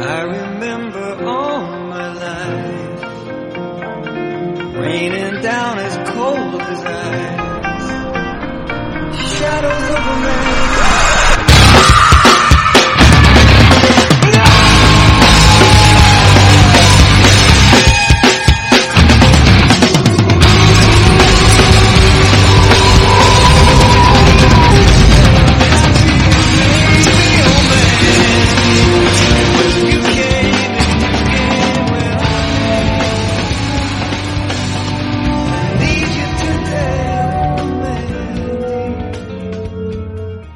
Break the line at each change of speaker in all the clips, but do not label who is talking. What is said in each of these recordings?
I remember all my life raining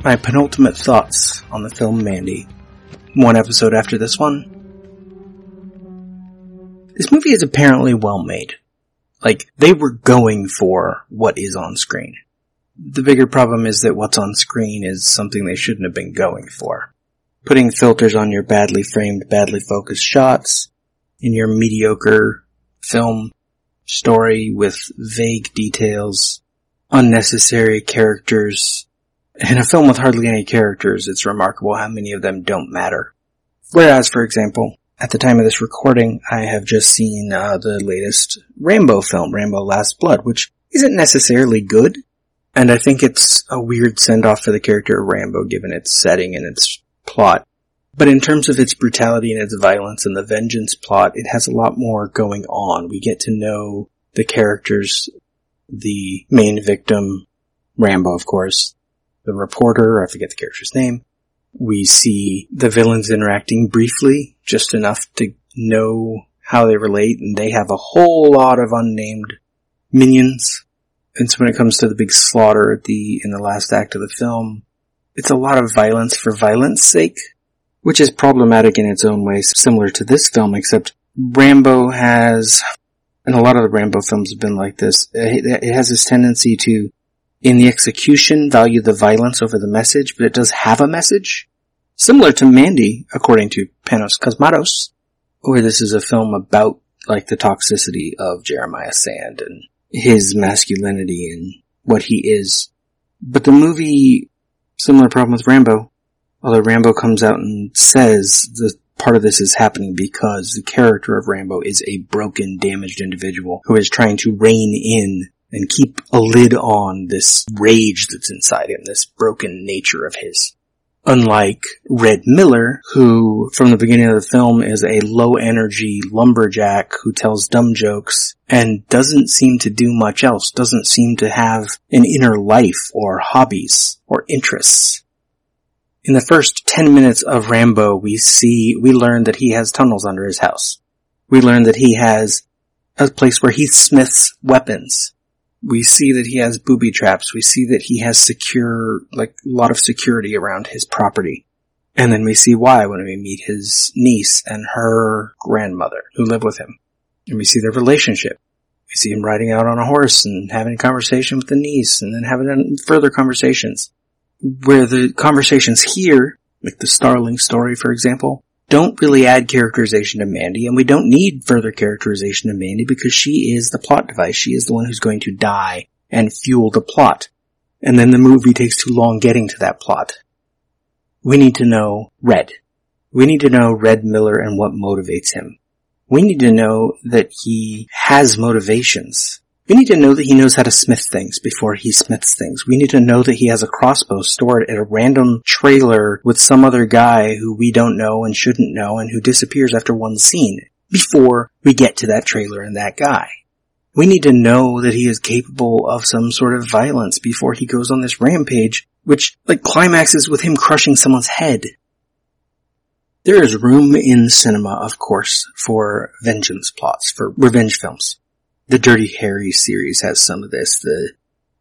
my penultimate thoughts on the film Mandy. One episode after this one. This movie is apparently well made. Like, they were going for what is on screen. The bigger problem is that what's on screen is something they shouldn't have been going for. Putting filters on your badly framed, badly focused shots, in your mediocre film story with vague details, unnecessary characters. In a film with hardly any characters, it's remarkable how many of them don't matter. Whereas, for example, at the time of this recording, I have just seen uh, the latest Rambo film, Rambo Last Blood, which isn't necessarily good, and I think it's a weird send off for the character of Rambo given its setting and its plot. But in terms of its brutality and its violence and the vengeance plot, it has a lot more going on. We get to know the characters, the main victim, Rambo, of course, the reporter, I forget the character's name. We see the villains interacting briefly, just enough to know how they relate, and they have a whole lot of unnamed minions. And so when it comes to the big slaughter at the, in the last act of the film, it's a lot of violence for violence sake, which is problematic in its own way, similar to this film, except Rambo has, and a lot of the Rambo films have been like this, it has this tendency to, in the execution, value the violence over the message, but it does have a message. Similar to Mandy, according to Panos Cosmatos, where this is a film about, like, the toxicity of Jeremiah Sand and his masculinity and what he is. But the movie, similar problem with Rambo, Although Rambo comes out and says the part of this is happening because the character of Rambo is a broken, damaged individual who is trying to rein in and keep a lid on this rage that's inside him, this broken nature of his. Unlike Red Miller, who from the beginning of the film is a low energy lumberjack who tells dumb jokes and doesn't seem to do much else, doesn't seem to have an inner life or hobbies or interests. In the first 10 minutes of Rambo, we see, we learn that he has tunnels under his house. We learn that he has a place where he smiths weapons. We see that he has booby traps. We see that he has secure, like, a lot of security around his property. And then we see why when we meet his niece and her grandmother who live with him. And we see their relationship. We see him riding out on a horse and having a conversation with the niece and then having further conversations where the conversations here, like the Starling story, for example, don't really add characterization to Mandy, and we don't need further characterization to Mandy because she is the plot device. She is the one who's going to die and fuel the plot. And then the movie takes too long getting to that plot. We need to know Red. We need to know Red Miller and what motivates him. We need to know that he has motivations. We need to know that he knows how to smith things before he smiths things. We need to know that he has a crossbow stored at a random trailer with some other guy who we don't know and shouldn't know and who disappears after one scene before we get to that trailer and that guy. We need to know that he is capable of some sort of violence before he goes on this rampage, which like climaxes with him crushing someone's head. There is room in cinema, of course, for vengeance plots, for revenge films. The Dirty Harry series has some of this. The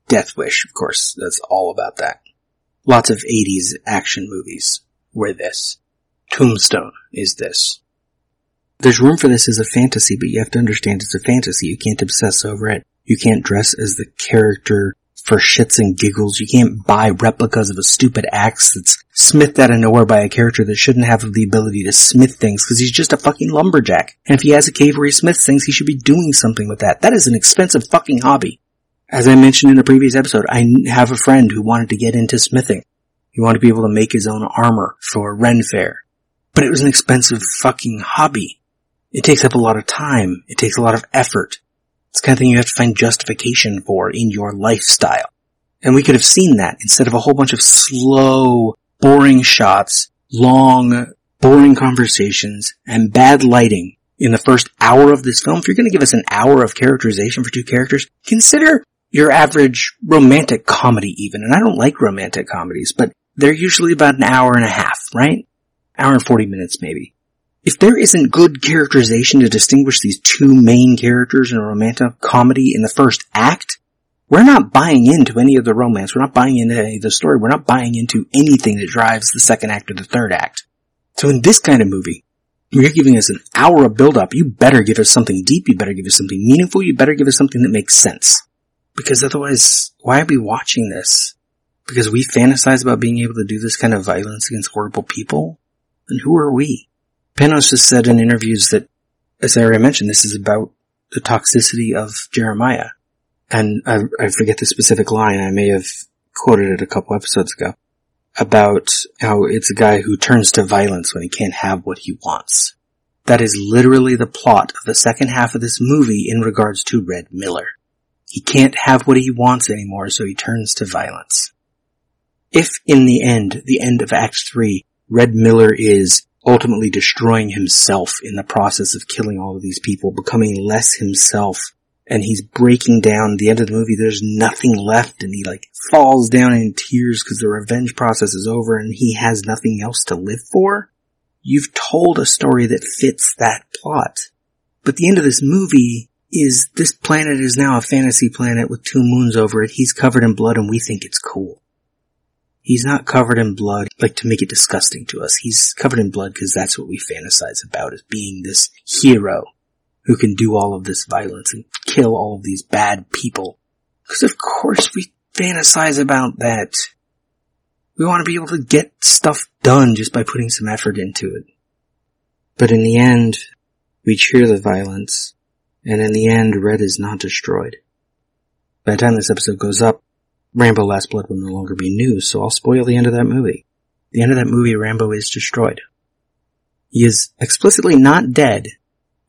Death Wish, of course, that's all about that. Lots of 80s action movies were this. Tombstone is this. There's room for this as a fantasy, but you have to understand it's a fantasy. You can't obsess over it. You can't dress as the character for shits and giggles. You can't buy replicas of a stupid axe that's smithed out of nowhere by a character that shouldn't have the ability to smith things because he's just a fucking lumberjack. And if he has a cave where he smiths things, he should be doing something with that. That is an expensive fucking hobby. As I mentioned in a previous episode, I have a friend who wanted to get into smithing. He wanted to be able to make his own armor for Ren. But it was an expensive fucking hobby. It takes up a lot of time. It takes a lot of effort. It's kind of thing you have to find justification for in your lifestyle. And we could have seen that instead of a whole bunch of slow, boring shots, long, boring conversations, and bad lighting in the first hour of this film. If you're going to give us an hour of characterization for two characters, consider your average romantic comedy even. And I don't like romantic comedies, but they're usually about an hour and a half, right? Hour and 40 minutes maybe if there isn't good characterization to distinguish these two main characters in a romantic comedy in the first act, we're not buying into any of the romance. We're not buying into any of the story. We're not buying into anything that drives the second act or the third act. So in this kind of movie, you're giving us an hour of build up. You better give us something deep. You better give us something meaningful. You better give us something that makes sense. Because otherwise, why are we watching this? Because we fantasize about being able to do this kind of violence against horrible people? And who are we? Panos has said in interviews that, as I already mentioned, this is about the toxicity of Jeremiah. And I, I forget the specific line. I may have quoted it a couple episodes ago about how it's a guy who turns to violence when he can't have what he wants. That is literally the plot of the second half of this movie in regards to Red Miller. He can't have what he wants anymore, so he turns to violence. If in the end, the end of Act 3, Red Miller is ultimately destroying himself in the process of killing all of these people, becoming less himself and he's breaking down the end of the movie. There's nothing left and he like falls down in tears because the revenge process is over and he has nothing else to live for. You've told a story that fits that plot. But the end of this movie is this planet is now a fantasy planet with two moons over it. He's covered in blood and we think it's cool. He's not covered in blood like to make it disgusting to us. He's covered in blood because that's what we fantasize about as being this hero who can do all of this violence and kill all of these bad people. Because of course we fantasize about that. We want to be able to get stuff done just by putting some effort into it. But in the end, we cheer the violence, and in the end, Red is not destroyed. By the time this episode goes up, Rambo Last Blood will no longer be news, so I'll spoil the end of that movie. The end of that movie, Rambo is destroyed. He is explicitly not dead,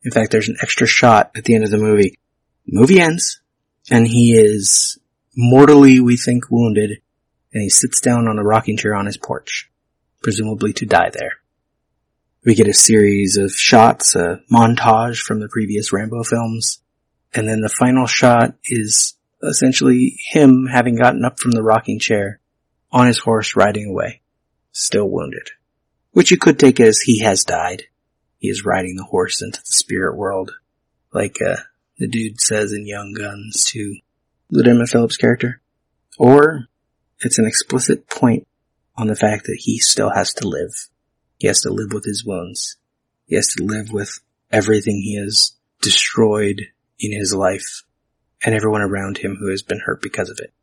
in fact, there's an extra shot at the end of the movie. The movie ends, and he is mortally, we think, wounded, and he sits down on a rocking chair on his porch, presumably to die there. We get a series of shots, a montage from the previous Rambo films, and then the final shot is essentially him having gotten up from the rocking chair on his horse riding away, still wounded. Which you could take as he has died he is riding the horse into the spirit world, like uh, the dude says in Young Guns 2 Lieutenant Phillips' character. Or it's an explicit point on the fact that he still has to live. He has to live with his wounds. He has to live with everything he has destroyed in his life and everyone around him who has been hurt because of it.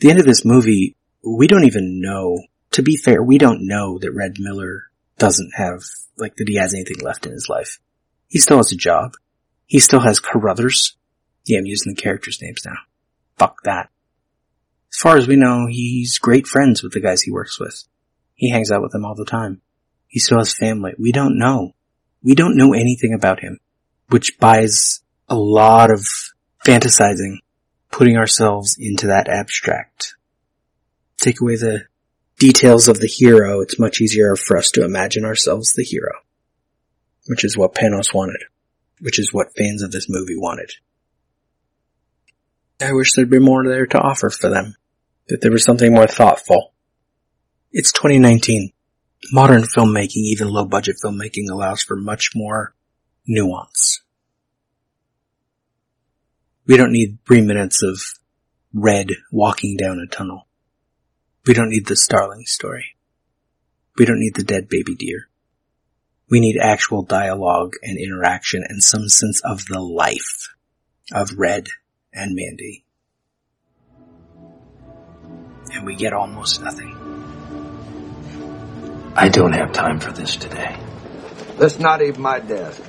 The end of this movie, we don't even know, to be fair, we don't know that Red Miller doesn't have like that he has anything left in his life. He still has a job. He still has Carruthers. Yeah, I'm using the characters' names now. Fuck that. As far as we know, he's great friends with the guys he works with. He hangs out with them all the time. He still has family. We don't know. We don't know anything about him, which buys a lot of fantasizing, putting ourselves into that abstract. Take away the details of the hero, it's much easier for us to imagine ourselves the hero. Which is what Panos wanted. Which is what fans of this movie wanted. I wish there'd be more there to offer for them. That there was something more thoughtful. It's 2019. Modern filmmaking, even low budget filmmaking, allows for much more nuance. We don't need three minutes of red walking down a tunnel. We don't need the starling story. We don't need the dead baby deer. We need actual dialogue and interaction and some sense of the life of Red and Mandy. And we get almost nothing.
I don't have time for this today.
That's not even my desk.